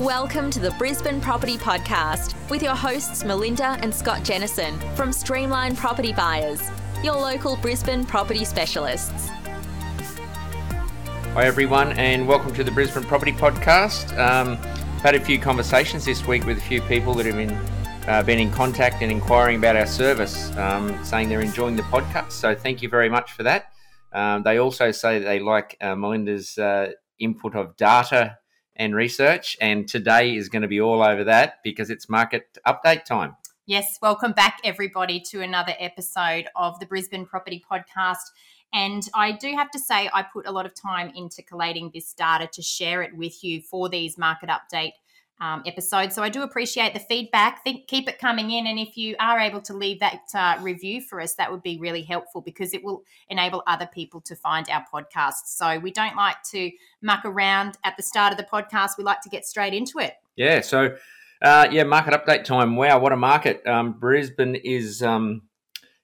Welcome to the Brisbane Property Podcast with your hosts Melinda and Scott Jennison from Streamline Property Buyers, your local Brisbane property specialists. Hi, everyone, and welcome to the Brisbane Property Podcast. Um, I've had a few conversations this week with a few people that have been, uh, been in contact and inquiring about our service, um, saying they're enjoying the podcast. So, thank you very much for that. Um, they also say they like uh, Melinda's uh, input of data and research. And today is going to be all over that because it's market update time. Yes, welcome back, everybody, to another episode of the Brisbane Property Podcast. And I do have to say, I put a lot of time into collating this data to share it with you for these market update um, episode. So I do appreciate the feedback. Think, keep it coming in, and if you are able to leave that uh, review for us, that would be really helpful because it will enable other people to find our podcast. So we don't like to muck around at the start of the podcast. We like to get straight into it. Yeah. So. Uh, yeah, market update time. Wow, what a market! Um, Brisbane is um,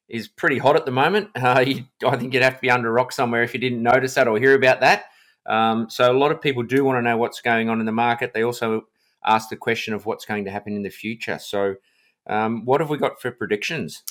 is pretty hot at the moment. Uh, you, I think you'd have to be under a rock somewhere if you didn't notice that or hear about that. Um, so a lot of people do want to know what's going on in the market. They also ask the question of what's going to happen in the future. So, um, what have we got for predictions?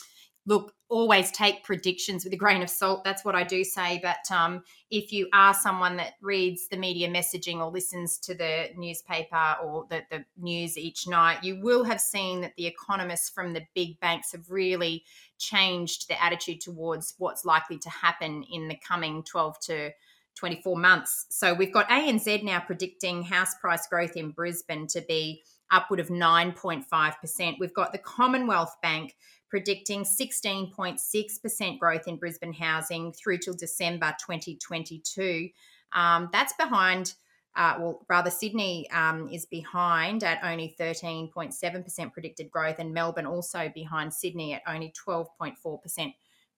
Look, always take predictions with a grain of salt. That's what I do say. But um, if you are someone that reads the media messaging or listens to the newspaper or the, the news each night, you will have seen that the economists from the big banks have really changed their attitude towards what's likely to happen in the coming 12 to 24 months. So we've got ANZ now predicting house price growth in Brisbane to be upward of 9.5%. We've got the Commonwealth Bank predicting 16.6% growth in Brisbane housing through till December 2022. Um, that's behind, uh, well, rather, Sydney um, is behind at only 13.7% predicted growth, and Melbourne also behind Sydney at only 12.4%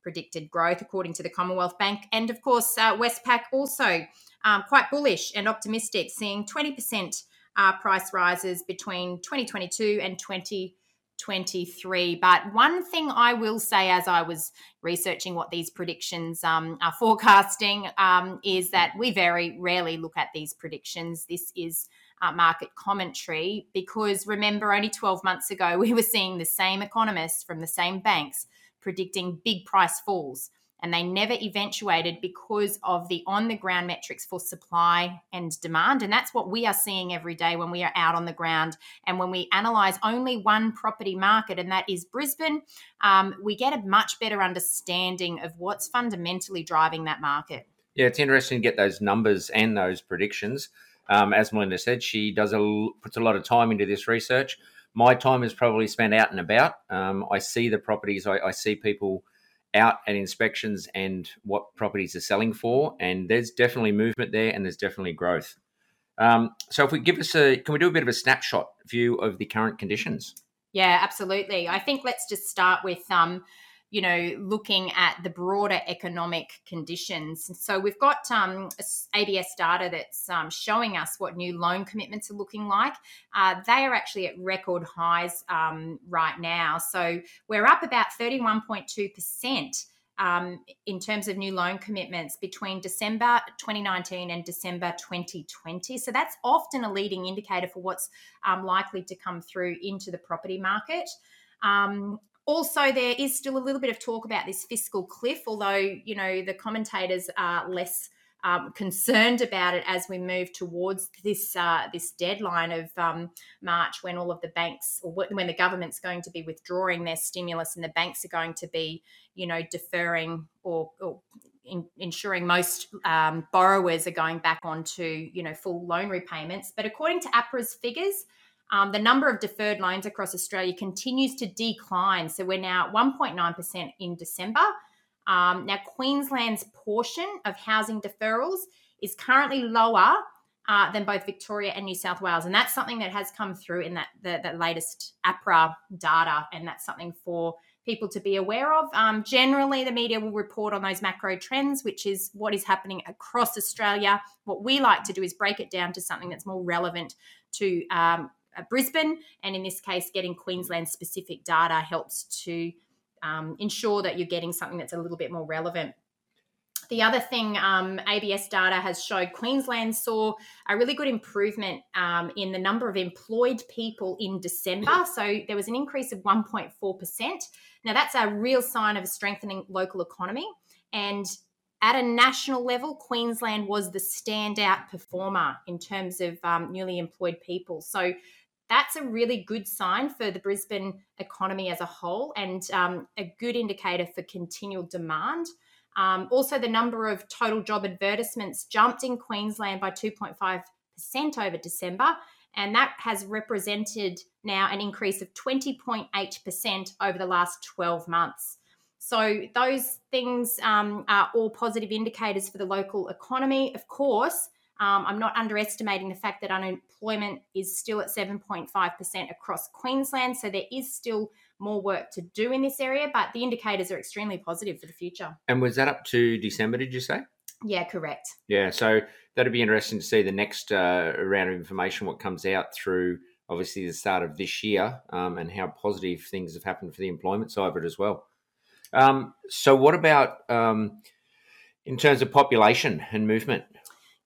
predicted growth, according to the Commonwealth Bank. And of course, uh, Westpac also um, quite bullish and optimistic, seeing 20% uh, price rises between 2022 and 2023. But one thing I will say as I was researching what these predictions um, are forecasting um, is that we very rarely look at these predictions. This is uh, market commentary because remember, only 12 months ago, we were seeing the same economists from the same banks predicting big price falls. And they never eventuated because of the on the ground metrics for supply and demand. And that's what we are seeing every day when we are out on the ground. And when we analyze only one property market, and that is Brisbane, um, we get a much better understanding of what's fundamentally driving that market. Yeah, it's interesting to get those numbers and those predictions. Um, as Melinda said, she does a, puts a lot of time into this research my time is probably spent out and about. Um, I see the properties, I, I, see people out at inspections and what properties are selling for, and there's definitely movement there, and there's definitely growth. Um, so, if we give us a, can we do a bit of a snapshot view of the current conditions? Yeah, absolutely. I think let's just start with um, you know, looking at the broader economic conditions. So we've got um, ABS data that's um, showing us what new loan commitments are looking like. Uh, they are actually at record highs um, right now. So we're up about 31.2%. Um, in terms of new loan commitments between December 2019 and December 2020. So that's often a leading indicator for what's um, likely to come through into the property market. Um, also, there is still a little bit of talk about this fiscal cliff, although, you know, the commentators are less um, concerned about it as we move towards this uh, this deadline of um, March, when all of the banks or when the government's going to be withdrawing their stimulus and the banks are going to be, you know, deferring or, or in, ensuring most um, borrowers are going back onto, you know, full loan repayments. But according to APRA's figures, um, the number of deferred loans across Australia continues to decline. So we're now at 1.9% in December. Um, now, Queensland's portion of housing deferrals is currently lower uh, than both Victoria and New South Wales, and that's something that has come through in that the, latest APRA data, and that's something for people to be aware of. Um, generally, the media will report on those macro trends, which is what is happening across Australia. What we like to do is break it down to something that's more relevant to um, Brisbane. And in this case, getting Queensland specific data helps to um, ensure that you're getting something that's a little bit more relevant. the other thing um, ABS data has showed Queensland saw a really good improvement um, in the number of employed people in December. So there was an increase of 1.4%. Now, that's a real sign of a strengthening local economy. And at a national level, Queensland was the standout performer in terms of um, newly employed people. So that's a really good sign for the Brisbane economy as a whole and um, a good indicator for continual demand. Um, also, the number of total job advertisements jumped in Queensland by 2.5% over December, and that has represented now an increase of 20.8% over the last 12 months. So, those things um, are all positive indicators for the local economy. Of course, um, I'm not underestimating the fact that unemployment is still at 7.5% across Queensland. So there is still more work to do in this area, but the indicators are extremely positive for the future. And was that up to December, did you say? Yeah, correct. Yeah, so that'd be interesting to see the next uh, round of information, what comes out through obviously the start of this year um, and how positive things have happened for the employment side of it as well. Um, so, what about um, in terms of population and movement?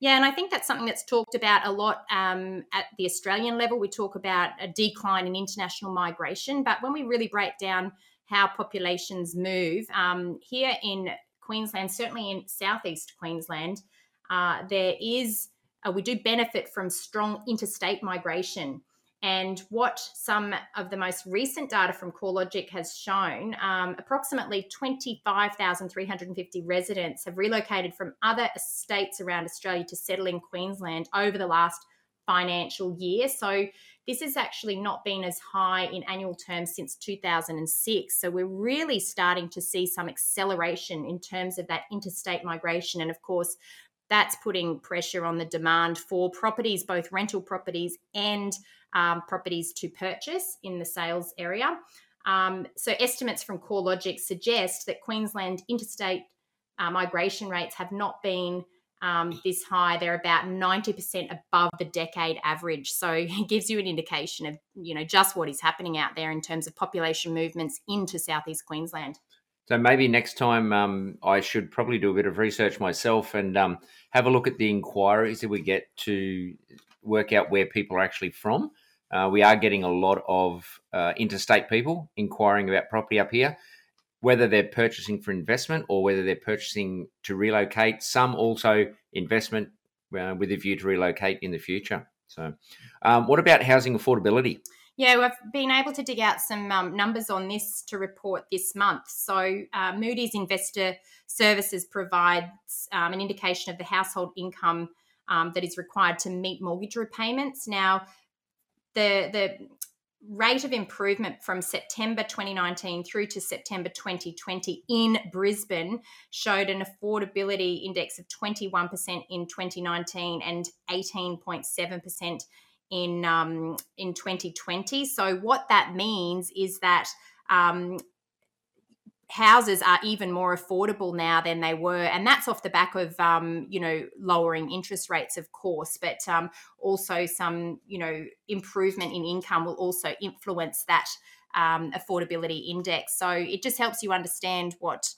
Yeah, and I think that's something that's talked about a lot um, at the Australian level. We talk about a decline in international migration, but when we really break down how populations move, um, here in Queensland, certainly in southeast Queensland, uh, there is uh, we do benefit from strong interstate migration. And what some of the most recent data from CoreLogic has shown, um, approximately 25,350 residents have relocated from other states around Australia to settle in Queensland over the last financial year. So this has actually not been as high in annual terms since 2006. So we're really starting to see some acceleration in terms of that interstate migration. And of course, that's putting pressure on the demand for properties, both rental properties and um, properties to purchase in the sales area. Um, so, estimates from CoreLogic suggest that Queensland interstate uh, migration rates have not been um, this high. They're about 90% above the decade average. So, it gives you an indication of you know just what is happening out there in terms of population movements into southeast Queensland. So maybe next time um, I should probably do a bit of research myself and um, have a look at the inquiries that we get to work out where people are actually from. Uh, we are getting a lot of uh, interstate people inquiring about property up here, whether they're purchasing for investment or whether they're purchasing to relocate. Some also investment uh, with a view to relocate in the future. So, um, what about housing affordability? Yeah, we've been able to dig out some um, numbers on this to report this month. So, uh, Moody's Investor Services provides um, an indication of the household income um, that is required to meet mortgage repayments. Now, the the rate of improvement from September 2019 through to September 2020 in Brisbane showed an affordability index of 21% in 2019 and 18.7% in um, in 2020. So what that means is that um, houses are even more affordable now than they were, and that's off the back of um, you know lowering interest rates, of course, but um, also some you know improvement in income will also influence that um, affordability index. So it just helps you understand what.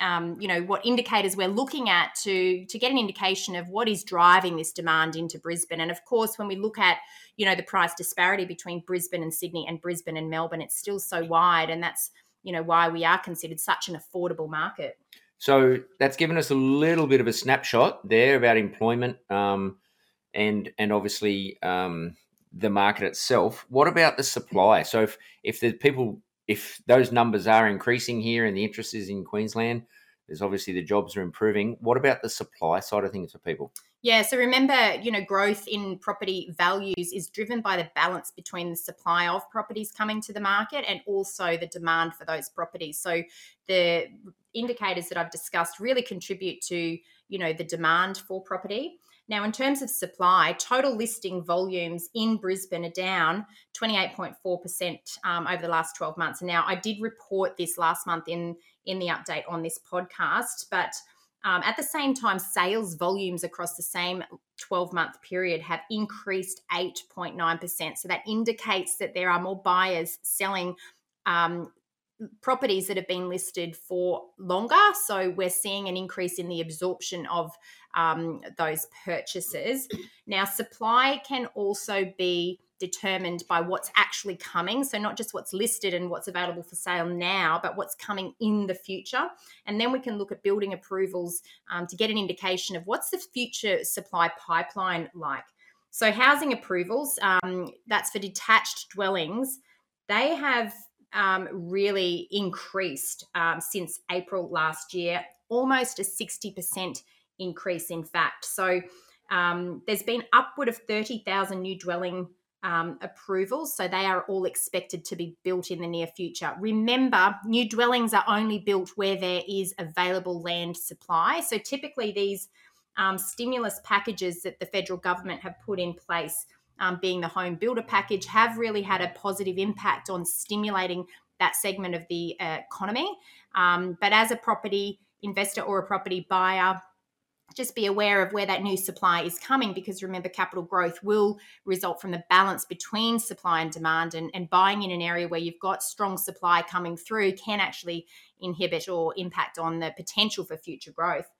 Um, you know what indicators we're looking at to to get an indication of what is driving this demand into Brisbane, and of course, when we look at you know the price disparity between Brisbane and Sydney and Brisbane and Melbourne, it's still so wide, and that's you know why we are considered such an affordable market. So that's given us a little bit of a snapshot there about employment um, and and obviously um, the market itself. What about the supply? So if if the people if those numbers are increasing here and the interest is in Queensland, there's obviously the jobs are improving. What about the supply side of things for people? Yeah, so remember, you know, growth in property values is driven by the balance between the supply of properties coming to the market and also the demand for those properties. So the indicators that I've discussed really contribute to, you know, the demand for property. Now, in terms of supply, total listing volumes in Brisbane are down 28.4% um, over the last 12 months. And now, I did report this last month in in the update on this podcast, but um, at the same time, sales volumes across the same 12 month period have increased 8.9%. So that indicates that there are more buyers selling um, properties that have been listed for longer. So we're seeing an increase in the absorption of um, those purchases. Now, supply can also be determined by what's actually coming. So, not just what's listed and what's available for sale now, but what's coming in the future. And then we can look at building approvals um, to get an indication of what's the future supply pipeline like. So, housing approvals, um, that's for detached dwellings, they have um, really increased um, since April last year, almost a 60% increase, in fact. So, um, there's been upward of 30,000 new dwelling um, approvals. So they are all expected to be built in the near future. Remember, new dwellings are only built where there is available land supply. So typically, these um, stimulus packages that the federal government have put in place, um, being the home builder package, have really had a positive impact on stimulating that segment of the uh, economy. Um, but as a property investor or a property buyer, just be aware of where that new supply is coming because remember capital growth will result from the balance between supply and demand and, and buying in an area where you've got strong supply coming through can actually inhibit or impact on the potential for future growth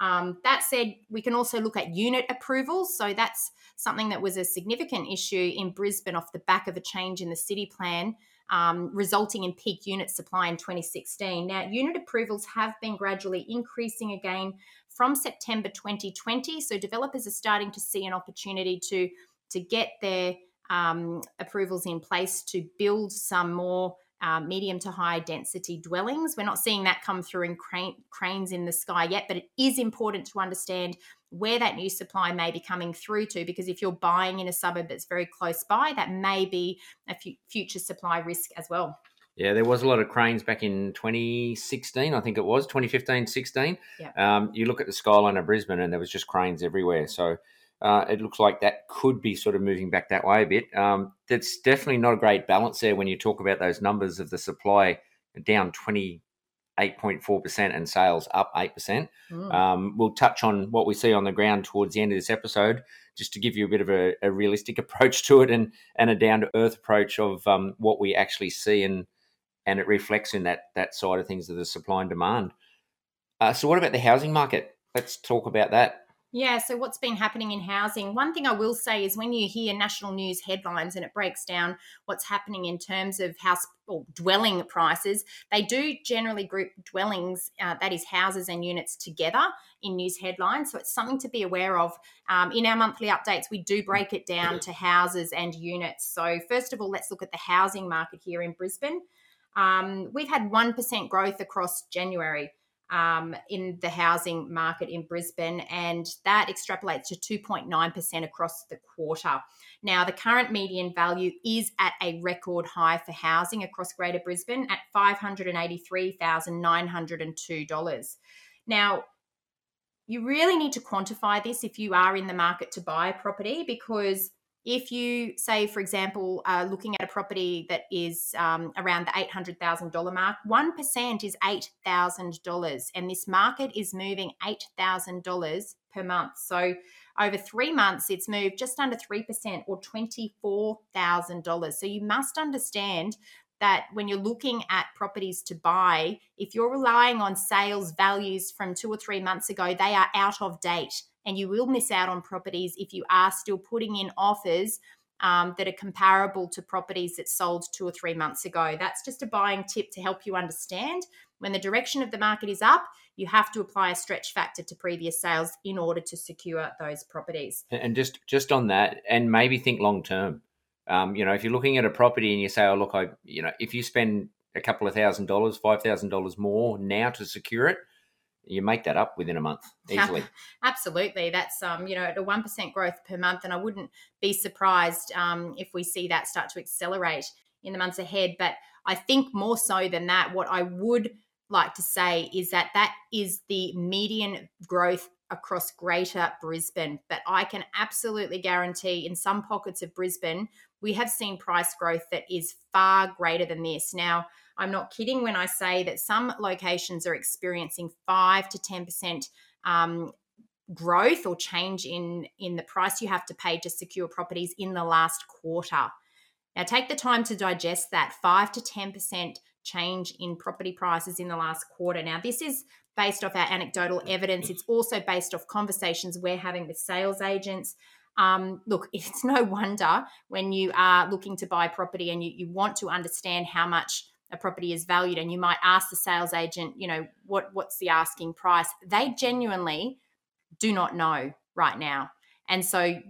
um, that said we can also look at unit approvals so that's something that was a significant issue in brisbane off the back of a change in the city plan um, resulting in peak unit supply in 2016. Now, unit approvals have been gradually increasing again from September 2020. So, developers are starting to see an opportunity to, to get their um, approvals in place to build some more uh, medium to high density dwellings. We're not seeing that come through in crane, cranes in the sky yet, but it is important to understand where that new supply may be coming through to because if you're buying in a suburb that's very close by, that may be a f- future supply risk as well. Yeah, there was a lot of cranes back in 2016, I think it was 2015, 16. Yeah. Um, you look at the skyline of Brisbane, and there was just cranes everywhere. So uh, it looks like that could be sort of moving back that way a bit. Um, that's definitely not a great balance there when you talk about those numbers of the supply down 20 8.4% and sales up 8%. Mm. Um, we'll touch on what we see on the ground towards the end of this episode, just to give you a bit of a, a realistic approach to it and, and a down to earth approach of um, what we actually see and, and it reflects in that, that side of things of the supply and demand. Uh, so, what about the housing market? Let's talk about that. Yeah, so what's been happening in housing? One thing I will say is when you hear national news headlines and it breaks down what's happening in terms of house or dwelling prices, they do generally group dwellings, uh, that is houses and units, together in news headlines. So it's something to be aware of. Um, in our monthly updates, we do break it down to houses and units. So, first of all, let's look at the housing market here in Brisbane. Um, we've had 1% growth across January um, in the housing market in Brisbane, and that extrapolates to 2.9% across the quarter. Now, the current median value is at a record high for housing across Greater Brisbane at $583,902. Now, you really need to quantify this if you are in the market to buy a property because if you say, for example, uh, looking at a property that is um, around the $800,000 mark, 1% is $8,000. And this market is moving $8,000 per month. So over three months, it's moved just under 3% or $24,000. So you must understand that when you're looking at properties to buy, if you're relying on sales values from two or three months ago, they are out of date and you will miss out on properties if you are still putting in offers um, that are comparable to properties that sold two or three months ago. That's just a buying tip to help you understand when the direction of the market is up, you have to apply a stretch factor to previous sales in order to secure those properties. And just just on that, and maybe think long term. Um, you know, if you're looking at a property and you say, "Oh, look, I," you know, if you spend a couple of thousand dollars, five thousand dollars more now to secure it, you make that up within a month easily. Absolutely, that's um, you know at a one percent growth per month, and I wouldn't be surprised um, if we see that start to accelerate in the months ahead. But I think more so than that, what I would like to say is that that is the median growth across greater Brisbane. But I can absolutely guarantee in some pockets of Brisbane, we have seen price growth that is far greater than this. Now, I'm not kidding when I say that some locations are experiencing 5 to 10% um, growth or change in, in the price you have to pay to secure properties in the last quarter. Now, take the time to digest that 5 to 10% change in property prices in the last quarter. Now, this is based off our anecdotal evidence. It's also based off conversations we're having with sales agents. Um, look, it's no wonder when you are looking to buy property and you, you want to understand how much a property is valued and you might ask the sales agent you know what what's the asking price they genuinely do not know right now and so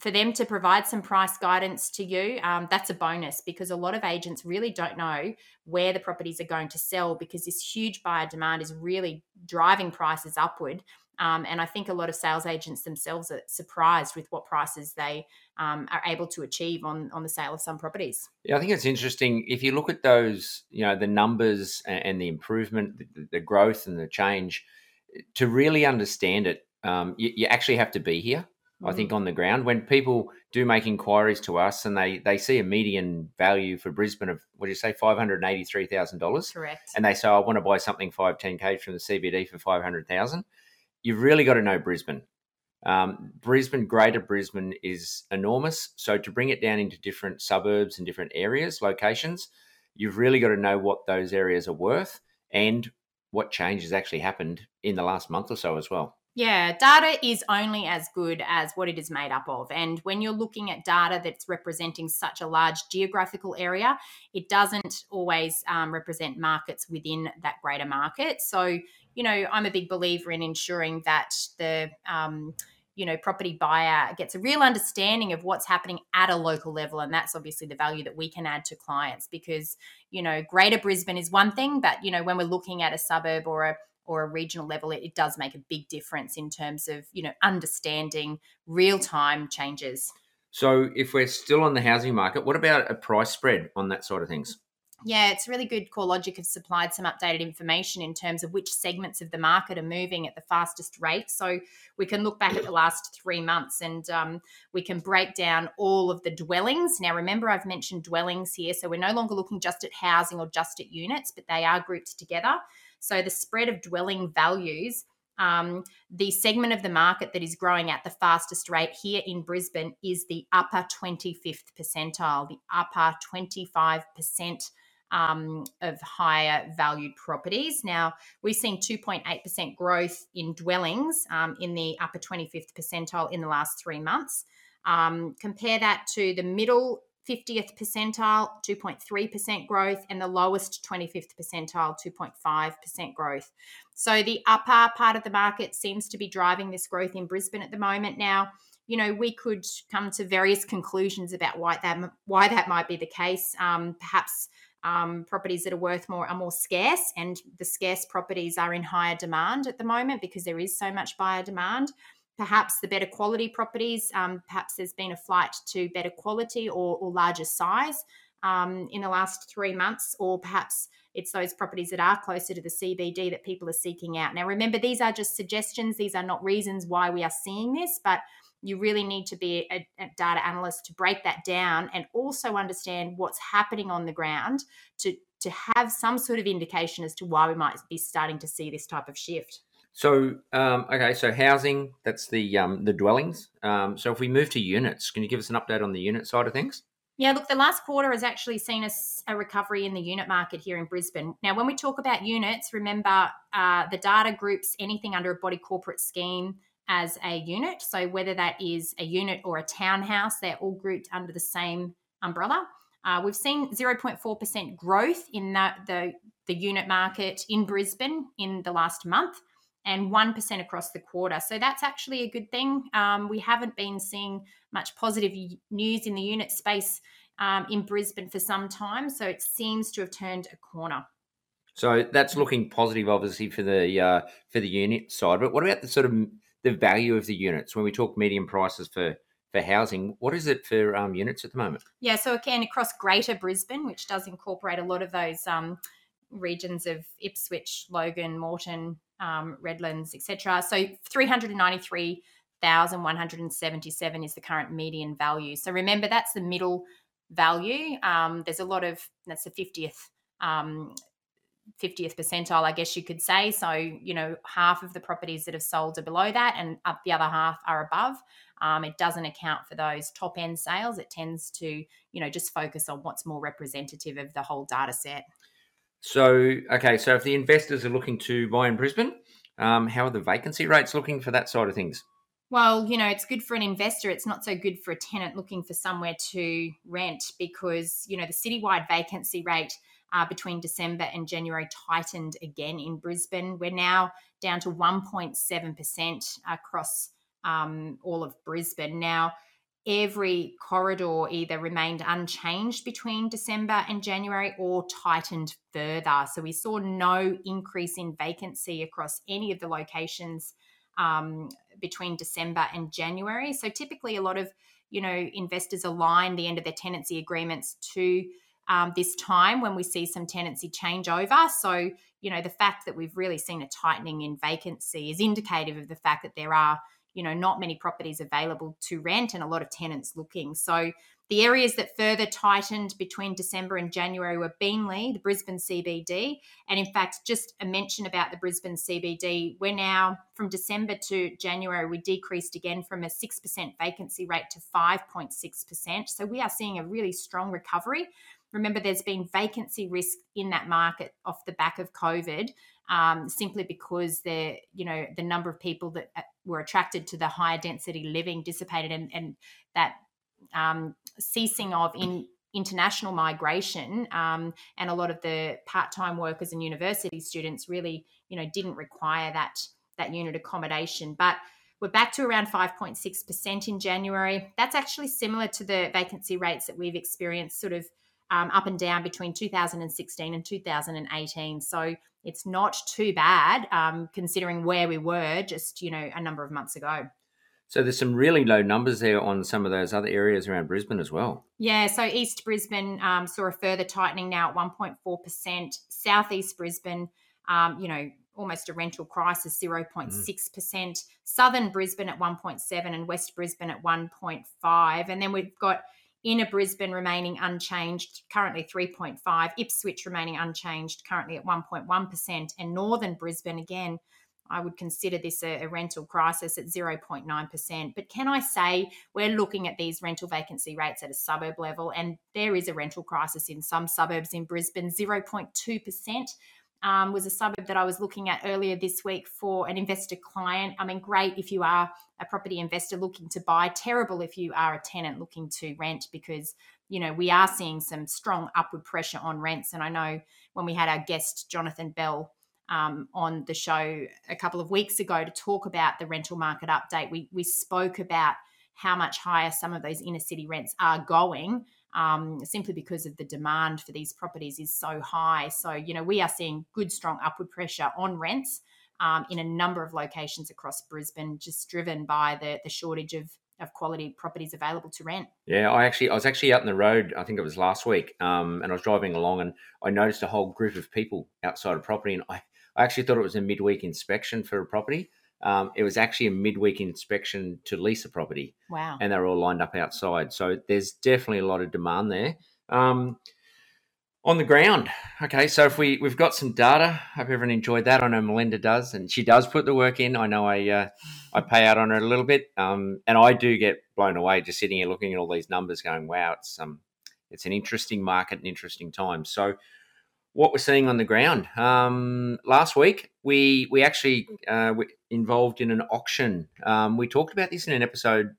for them to provide some price guidance to you, um, that's a bonus because a lot of agents really don't know where the properties are going to sell because this huge buyer demand is really driving prices upward. Um, and I think a lot of sales agents themselves are surprised with what prices they um, are able to achieve on on the sale of some properties. Yeah, I think it's interesting if you look at those, you know, the numbers and, the improvement, the, the, growth and the change. To really understand it, um, you, you actually have to be here. I think, on the ground. When people do make inquiries to us and they, they see a median value for Brisbane of, what do you say, $583,000? Correct. And they say, I want to buy something 5, 10K from the CBD for 500000 you've really got to know Brisbane. Um, Brisbane, Greater Brisbane is enormous. So to bring it down into different suburbs and different areas, locations, you've really got to know what those areas are worth and what change has actually happened in the last month or so as well. Yeah, data is only as good as what it is made up of. And when you're looking at data that's representing such a large geographical area, it doesn't always um, represent markets within that greater market. So, you know, I'm a big believer in ensuring that the um, you know property buyer gets a real understanding of what's happening at a local level and that's obviously the value that we can add to clients because you know greater brisbane is one thing but you know when we're looking at a suburb or a or a regional level, it, it does make a big difference in terms of you know understanding real time changes. So, if we're still on the housing market, what about a price spread on that side of things? Yeah, it's really good. CoreLogic have supplied some updated information in terms of which segments of the market are moving at the fastest rate. So we can look back at the last three months and um, we can break down all of the dwellings. Now, remember, I've mentioned dwellings here. So we're no longer looking just at housing or just at units, but they are grouped together. So the spread of dwelling values, um, the segment of the market that is growing at the fastest rate here in Brisbane is the upper 25th percentile, the upper 25%. Um, of higher valued properties. Now, we've seen 2.8% growth in dwellings um, in the upper 25th percentile in the last three months. Um, compare that to the middle 50th percentile, 2.3% growth, and the lowest 25th percentile, 2.5% growth. So the upper part of the market seems to be driving this growth in Brisbane at the moment. Now, you know, we could come to various conclusions about why that why that might be the case. Um, perhaps um, properties that are worth more are more scarce, and the scarce properties are in higher demand at the moment because there is so much buyer demand perhaps the better quality properties, um, perhaps there's been a flight to better quality or, or larger size um, in the last three months, or perhaps it's those properties that are closer to the CBD that people are seeking out. Now, remember, these are just suggestions, these are not reasons why we are seeing this, but you really need to be a, a, data analyst to break that down and also understand what's happening on the ground to to have some sort of indication as to why we might be starting to see this type of shift. So um, okay, so housing that's the um, the dwellings. Um, so if we move to units, can you give us an update on the unit side of things? Yeah, look, the last quarter has actually seen a, a recovery in the unit market here in Brisbane. Now, when we talk about units, remember uh, the data groups anything under a body corporate scheme as a unit. So whether that is a unit or a townhouse, they're all grouped under the same umbrella. Uh, we've seen 0.4% growth in the, the, the unit market in Brisbane in the last month and 1% across the quarter. So that's actually a good thing. Um, we haven't been seeing much positive news in the unit space um, in Brisbane for some time. So it seems to have turned a corner. So that's looking positive, obviously, for the uh, for the unit side. But what about the sort of the value of the units when we talk median prices for for housing? What is it for um, units at the moment? Yeah, so again, across Greater Brisbane, which does incorporate a lot of those um, regions of Ipswich, Logan, Moreton, um, Redlands, etc. So 393,177 is the current median value. So remember, that's the middle value. Um, there's a lot of, that's the 50th. Um, 50th percentile, I guess you could say. So, you know, half of the properties that have sold are below that, and up the other half are above. Um, it doesn't account for those top end sales. It tends to, you know, just focus on what's more representative of the whole data set. So, okay, so if the investors are looking to buy in Brisbane, um, how are the vacancy rates looking for that side of things? Well, you know, it's good for an investor. It's not so good for a tenant looking for somewhere to rent because, you know, the citywide vacancy rate uh, between December and January tightened again in Brisbane. We're now down to 1.7% across um, all of Brisbane. Now, every corridor either remained unchanged between December and January or tightened further. So we saw no increase in vacancy across any of the locations um, between December and January. So typically, a lot of you know investors align the end of their tenancy agreements to um, this time when we see some tenancy changeover. So you know the fact that we've really seen a tightening in vacancy is indicative of the fact that there are you know not many properties available to rent and a lot of tenants looking so the areas that further tightened between December and January were Beenleigh, the Brisbane CBD. And in fact, just a mention about the Brisbane CBD, we're now from December to January, we decreased again from a 6% vacancy rate to 5.6%. So we are seeing a really strong recovery. Remember, there's been vacancy risk in that market off the back of COVID, um, simply because the you know the number of people that uh, were attracted to the higher density living dissipated, and, and that um, ceasing of in international migration um, and a lot of the part-time workers and university students really you know didn't require that that unit accommodation but we're back to around 5.6% in January. That's actually similar to the vacancy rates that we've experienced sort of um, up and down between 2016 and 2018. So it's not too bad um, considering where we were just, you know, a number of months ago. So there's some really low numbers there on some of those other areas around Brisbane as well. Yeah, so East Brisbane um, saw a further tightening now at 1.4%. Southeast Brisbane, um, you know, almost a rental crisis, 0.6%. Mm. Southern Brisbane at 1.7 and West Brisbane at 1.5. And then we've got Inner Brisbane remaining unchanged, currently 3.5. Ipswich remaining unchanged, currently at 1.1%. And Northern Brisbane, again, I would consider this a, a, rental crisis at 0.9%. But can I say we're looking at these rental vacancy rates at a suburb level, and there is a rental crisis in some suburbs in Brisbane, 0.2%. Um, was a suburb that I was looking at earlier this week for an investor client. I mean, great if you are a property investor looking to buy, terrible if you are a tenant looking to rent because, you know, we are seeing some strong upward pressure on rents. And I know when we had our guest, Jonathan Bell, um, on the show a couple of weeks ago to talk about the rental market update. We we spoke about how much higher some of those inner city rents are going. Um, simply because of the demand for these properties is so high. So, you know, we are seeing good, strong upward pressure on rents um, in a number of locations across Brisbane, just driven by the, the shortage of, of quality properties available to rent. Yeah, I actually I was actually out in the road. I think it was last week, um, and I was driving along, and I noticed a whole group of people outside a property, and I I actually thought it was a midweek inspection for a property. Um, it was actually a midweek inspection to lease a property. Wow. And they're all lined up outside. So there's definitely a lot of demand there. Um, on the ground. Okay, so if we we've got some data, hope everyone enjoyed that. I know Melinda does, and she does put the work in. I know I uh, I pay out on her a little bit, um, and I do get blown away just sitting here looking at all these numbers, going, "Wow, it's um it's an interesting market, an interesting time." So what we're seeing on the ground. Um, last week, we we actually uh, were involved in an auction. Um, we talked about this in an episode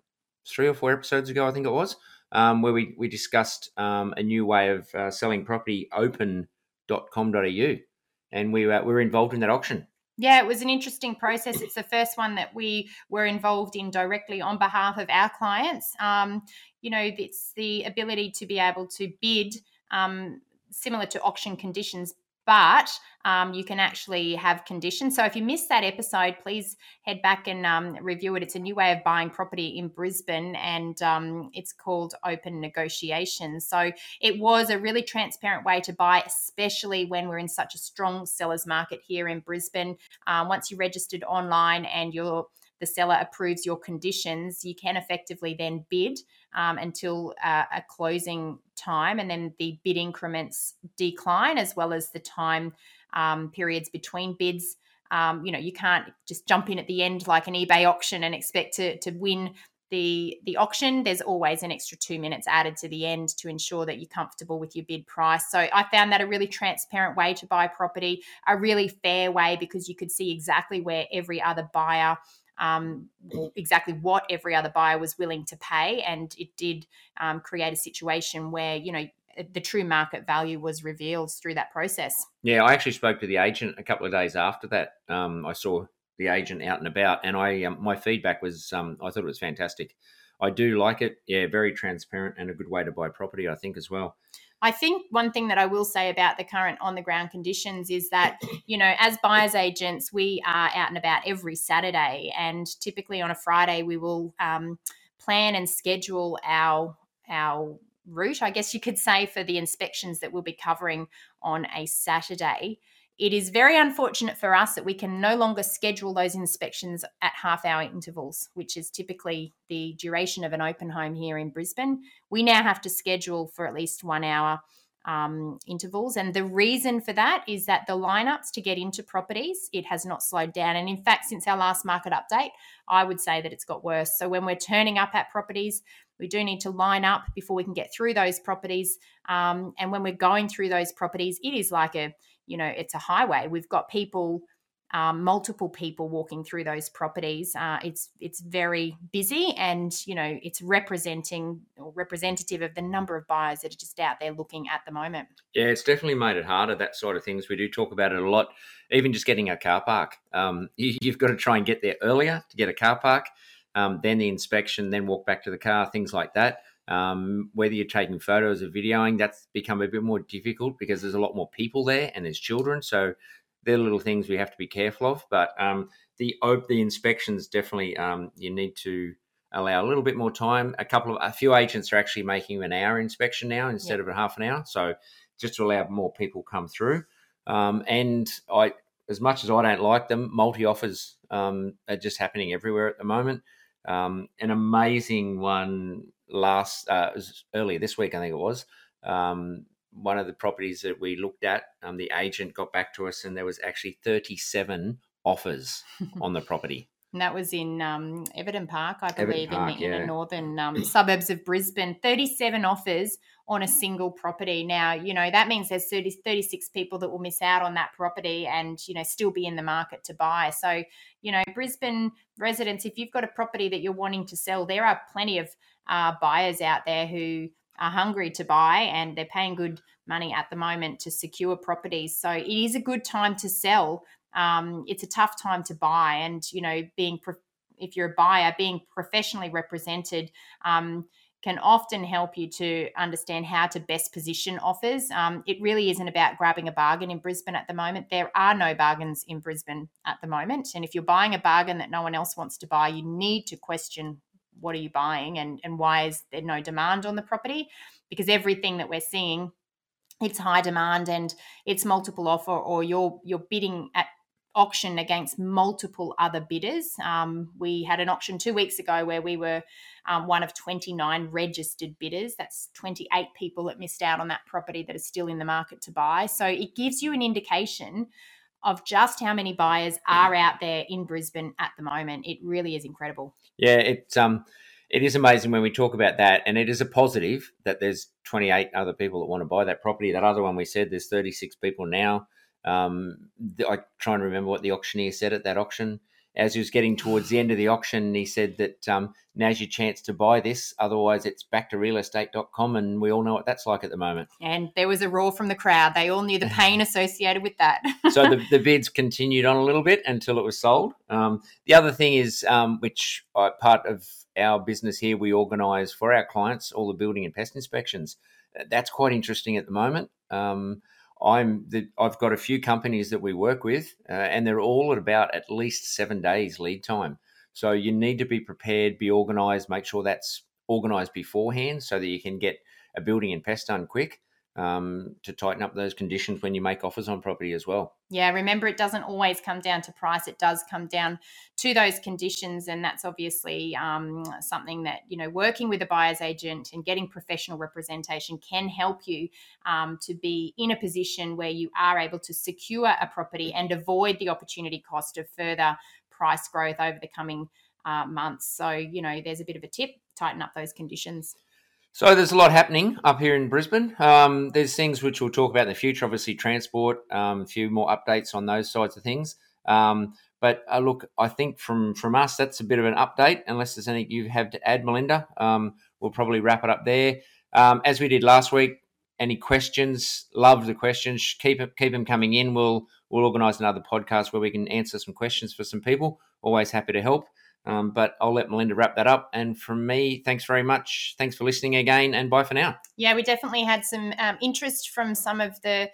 three or four episodes ago, I think it was, um, where we we discussed um, a new way of uh, selling property, openn.com.au, and we were, we were involved in that auction. Yeah, it was an interesting process. It's the first one that we were involved in directly on behalf of our clients. Um, you know, it's the ability to be able to bid um, similar to auction conditions, but um, you can actually have conditions. So if you missed that episode, please head back and um, review it. It's a new way of buying property in Brisbane and um, it's called open negotiations. So it was a really transparent way to buy, especially when we're in such a strong seller's market here in Brisbane. Um, once you registered online and you're the seller approves your conditions, you can effectively then bid um, until uh, a closing time, and then the bid increments decline as well as the time um, periods between bids. Um, you know, you can't just jump in at the end like an eBay auction and expect to to win the the auction there's always an extra two minutes added to the end to ensure that you're comfortable with your bid price so i found that a really transparent way to buy property a really fair way because you could see exactly where every other buyer um, exactly what every other buyer was willing to pay and it did um, create a situation where you know the true market value was revealed through that process. Yeah, I actually spoke to the agent a couple of days after that. Um, I saw the agent out and about, and I um, my feedback was um, I thought it was fantastic. I do like it. Yeah, very transparent and a good way to buy property. I think as well. I think one thing that I will say about the current on the ground conditions is that, you know, as buyers agents, we are out and about every Saturday. And typically on a Friday, we will um, plan and schedule our, our route, I guess you could say, for the inspections that we'll be covering on a Saturday. It is very unfortunate for us that we can no longer schedule those inspections at half hour intervals, which is typically the duration of an open home here in Brisbane. We now have to schedule for at least one hour um, intervals. And the reason for that is that the lineups to get into properties, it has not slowed down. And in fact, since our last market update, I would say that it's got worse. So when we're turning up at properties, we do need to line up before we can get through those properties. Um, and when we're going through those properties, it is like a you know it's a highway. We've got people um, multiple people walking through those properties. Uh, it's it's very busy and you know it's representing or representative of the number of buyers that are just out there looking at the moment. Yeah it's definitely made it harder that sort of things. We do talk about it a lot even just getting a car park. Um, you, have got to try and get there earlier to get a car park um, then the inspection then walk back to the car things like that um, whether you're taking photos or videoing, that's become a bit more difficult because there's a lot more people there and there's children. So they're little things we have to be careful of. But um, the the inspections definitely um, you need to allow a little bit more time. A couple of a few agents are actually making an hour inspection now instead yep. of a half an hour. So just to allow more people come through. Um, and I, as much as I don't like them, multi offers um, are just happening everywhere at the moment. Um, an amazing one last uh, earlier this week, I think it was. Um, one of the properties that we looked at, um, the agent got back to us, and there was actually 37 offers on the property. And that was in um, Everton Park, I believe, Park, in, the, yeah. in the northern um, suburbs of Brisbane. 37 offers on a single property. Now, you know, that means there's 30, 36 people that will miss out on that property and, you know, still be in the market to buy. So, you know, Brisbane residents, if you've got a property that you're wanting to sell, there are plenty of uh, buyers out there who are hungry to buy and they're paying good money at the moment to secure properties. So it is a good time to sell. Um, it's a tough time to buy, and you know, being pro- if you're a buyer, being professionally represented. Um, can often help you to understand how to best position offers. Um, it really isn't about grabbing a bargain in Brisbane at the moment. There are no bargains in Brisbane at the moment. And if you're buying a bargain that no one else wants to buy, you need to question what are you buying and, and why is there no demand on the property? Because everything that we're seeing, it's high demand and it's multiple offer or you're you're bidding at auction against multiple other bidders. Um, we had an auction two weeks ago where we were um, one of 29 registered bidders. That's 28 people that missed out on that property that are still in the market to buy. So it gives you an indication of just how many buyers are out there in Brisbane at the moment. It really is incredible. Yeah, it's um it is amazing when we talk about that and it is a positive that there's 28 other people that want to buy that property. That other one we said there's 36 people now. Um I try and remember what the auctioneer said at that auction as he was getting towards the end of the auction, he said that um, now's your chance to buy this. Otherwise, it's back to realestate.com. And we all know what that's like at the moment. And there was a roar from the crowd. They all knew the pain associated with that. so the, the, bids continued on a little bit until it was sold. Um, the other thing is, um, which uh, part of our business here, we organise for our clients all the building and pest inspections. That's quite interesting at the moment. Um, I'm the, I've got a few companies that we work with, uh, and they're all at about at least seven days lead time. So you need to be prepared, be organised, make sure that's organised beforehand, so that you can get a building and pest done quick um, to tighten up those conditions when you make offers on property as well. Yeah, remember it doesn't always come down to price; it does come down to those conditions, and that's obviously um, something that you know working with a buyer's agent and getting professional representation can help you um, to be in a position where you are able to secure a property and avoid the opportunity cost of further price growth over the coming uh, months. So, you know, there's a bit of a tip tighten up those conditions. So there's a lot happening up here in Brisbane. Um, there's things which we'll talk about in the future. Obviously, transport, um, a few more updates on those sides of things. Um, but uh, look, I think from from us, that's a bit of an update. Unless there's anything you have to add, Melinda, um, we'll probably wrap it up there. Um, as we did last week, any questions? Love the questions. Keep keep them coming in. We'll we'll organise another podcast where we can answer some questions for some people. Always happy to help. Um, but I'll let Melinda wrap that up. And from me, thanks very much. Thanks for listening again, and bye for now. Yeah, we definitely had some um, interest from some of the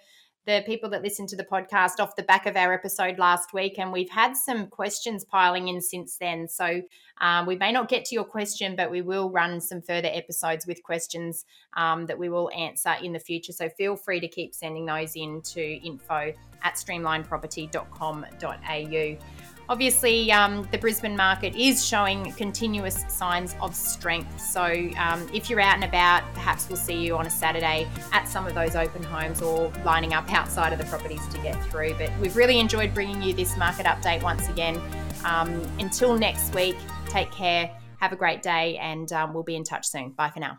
the people that listened to the podcast off the back of our episode last week, and we've had some questions piling in since then. So um, we may not get to your question, but we will run some further episodes with questions um, that we will answer in the future. So feel free to keep sending those in to info at streamlineproperty.com.au. Obviously, um, the Brisbane market is showing continuous signs of strength. So, um, if you're out and about, perhaps we'll see you on a Saturday at some of those open homes or lining up outside of the properties to get through. But we've really enjoyed bringing you this market update once again. Um, until next week, take care, have a great day, and um, we'll be in touch soon. Bye for now.